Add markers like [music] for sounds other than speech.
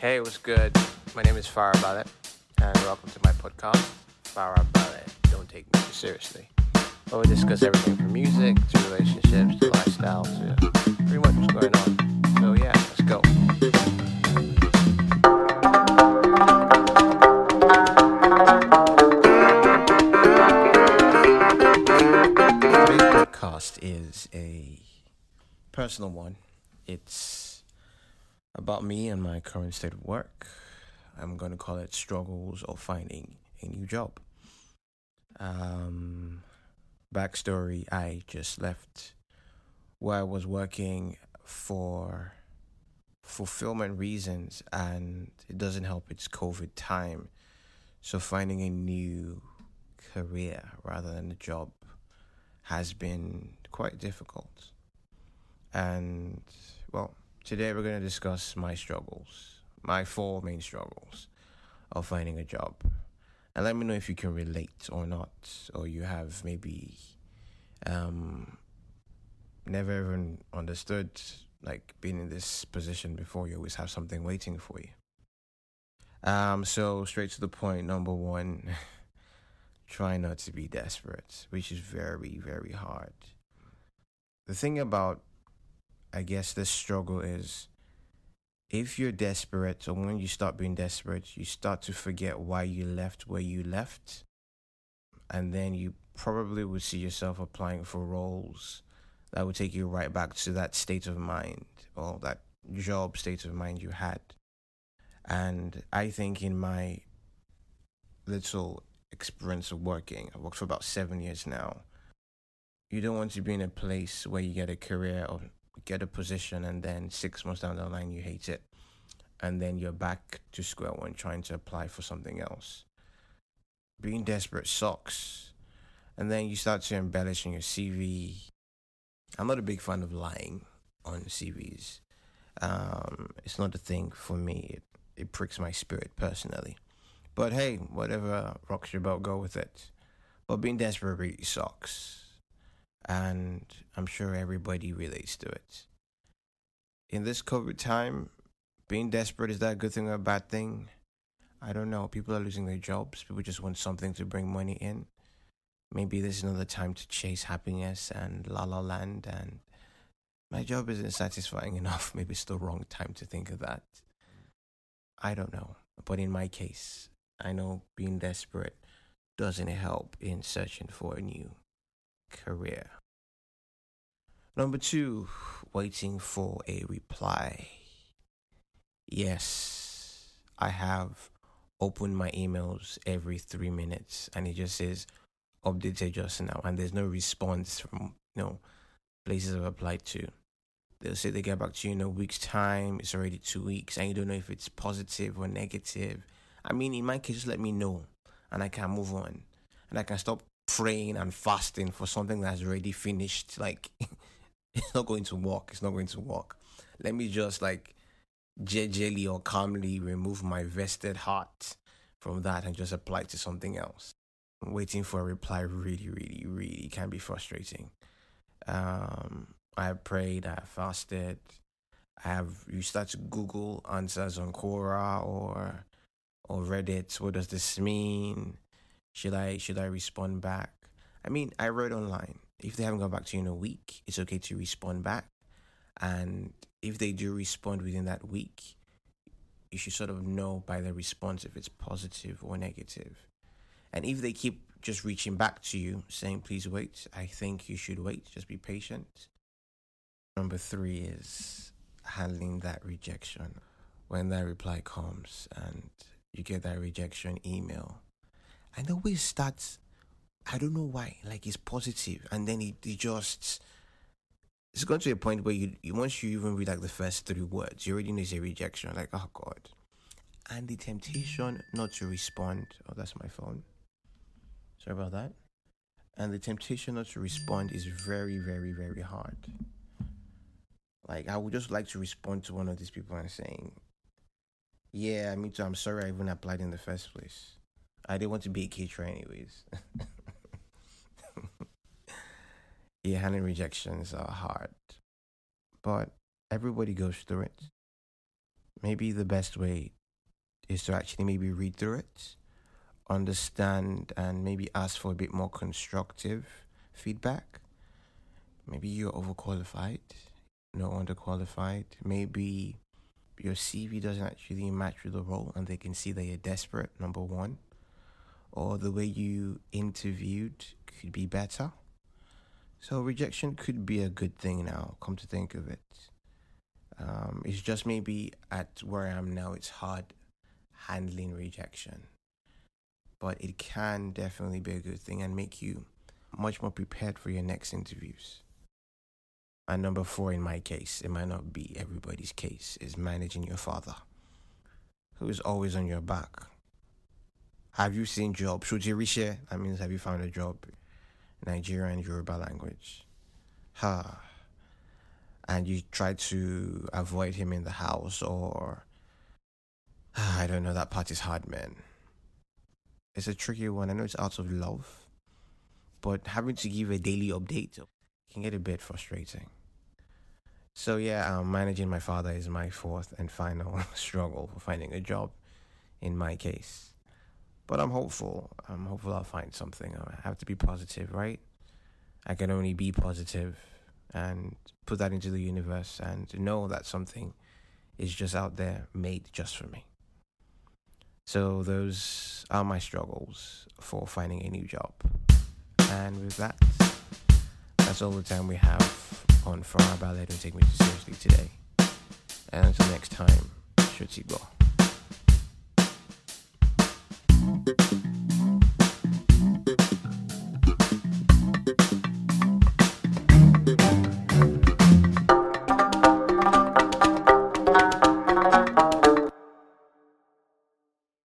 Hey, what's good? My name is Farah Ballet, and welcome to my podcast, Farah Ballet. Don't take me too seriously. Where we discuss everything from music to relationships to lifestyle to pretty much what's going on. So yeah, let's go. Today's podcast is a personal one. It's about me and my current state of work. I'm going to call it struggles of finding a new job. Um, backstory I just left where I was working for fulfillment reasons, and it doesn't help it's COVID time. So, finding a new career rather than a job has been quite difficult. And, well, today we're going to discuss my struggles, my four main struggles of finding a job. And let me know if you can relate or not, or you have maybe um, never even understood, like being in this position before. You always have something waiting for you. Um, so straight to the point. Number one, [laughs] try not to be desperate, which is very, very hard. The thing about, I guess, this struggle is if you're desperate, or when you start being desperate, you start to forget why you left where you left. And then you probably would see yourself applying for roles that would take you right back to that state of mind or that job state of mind you had. And I think in my little experience of working, I've worked for about seven years now. You don't want to be in a place where you get a career or get a position and then six months down the line you hate it. And then you're back to square one trying to apply for something else. Being desperate sucks. And then you start to embellish on your CV. I'm not a big fan of lying on CVs. Um, it's not a thing for me. It, it pricks my spirit personally. But hey, whatever rocks your boat, go with it. But being desperate really sucks. And I'm sure everybody relates to it. In this COVID time, being desperate, is that a good thing or a bad thing? I don't know. People are losing their jobs. People just want something to bring money in. Maybe this is another time to chase happiness and la la land. And my job isn't satisfying [laughs] enough. Maybe it's the wrong time to think of that. I don't know. But in my case, I know being desperate doesn't help in searching for a new career. Number two, waiting for a reply. Yes, I have opened my emails every three minutes and it just says updated just now and there's no response from you know places I've applied to. They'll say they get back to you in a week's time, it's already two weeks, and you don't know if it's positive or negative I mean, in my case, just let me know and I can move on. And I can stop praying and fasting for something that's already finished. Like, [laughs] it's not going to work. It's not going to work. Let me just, like, gingerly or calmly remove my vested heart from that and just apply to something else. Waiting for a reply really, really, really can be frustrating. Um, I have prayed, I have fasted, I have you start to Google answers on Quora or or Reddit. What does this mean? Should I should I respond back? I mean, I wrote online. If they haven't gone back to you in a week, it's okay to respond back. And if they do respond within that week, you should sort of know by their response if it's positive or negative. And if they keep just reaching back to you saying, please wait, I think you should wait. Just be patient. Number three is handling that rejection. When that reply comes and you get that rejection email. And way it starts, I don't know why, like it's positive, and then it, it just it's gone to a point where you, you once you even read like the first three words, you already know it's a rejection. Like, oh God. And the temptation not to respond. Oh, that's my phone. Sorry about that. And the temptation not to respond is very, very, very hard. Like, I would just like to respond to one of these people and saying, yeah, me too. I'm sorry I even applied in the first place. I didn't want to be a caterer anyways. [laughs] yeah, handling rejections are hard. But everybody goes through it. maybe the best way is to actually maybe read through it, understand, and maybe ask for a bit more constructive feedback. Maybe you're overqualified, not underqualified. Maybe your CV doesn't actually match with the role and they can see that you're desperate, number one. Or the way you interviewed could be better. So rejection could be a good thing now, come to think of it. Um, it's just maybe at where I am now, it's hard handling rejection. But it can definitely be a good thing and make you much more prepared for your next interviews. And number four, in my case, it might not be everybody's case, is managing your father, who is always on your back. Have you seen job? Shujirishe, that means have you found a job? Nigerian Yoruba language. Ha. And you try to avoid him in the house or [sighs] I don't know, that part is hard, man. It's a tricky one. I know it's out of love, but having to give a daily update can get a bit frustrating. So yeah, um, managing my father is my fourth and final [laughs] struggle for finding a job, in my case. But I'm hopeful. I'm hopeful I'll find something. I have to be positive, right? I can only be positive and put that into the universe and know that something is just out there made just for me. So those are my struggles for finding a new job. And with that, that's all the time we have on Farah Ballet Don't Take Me Too Seriously today. And until next time, Shutigo. thank you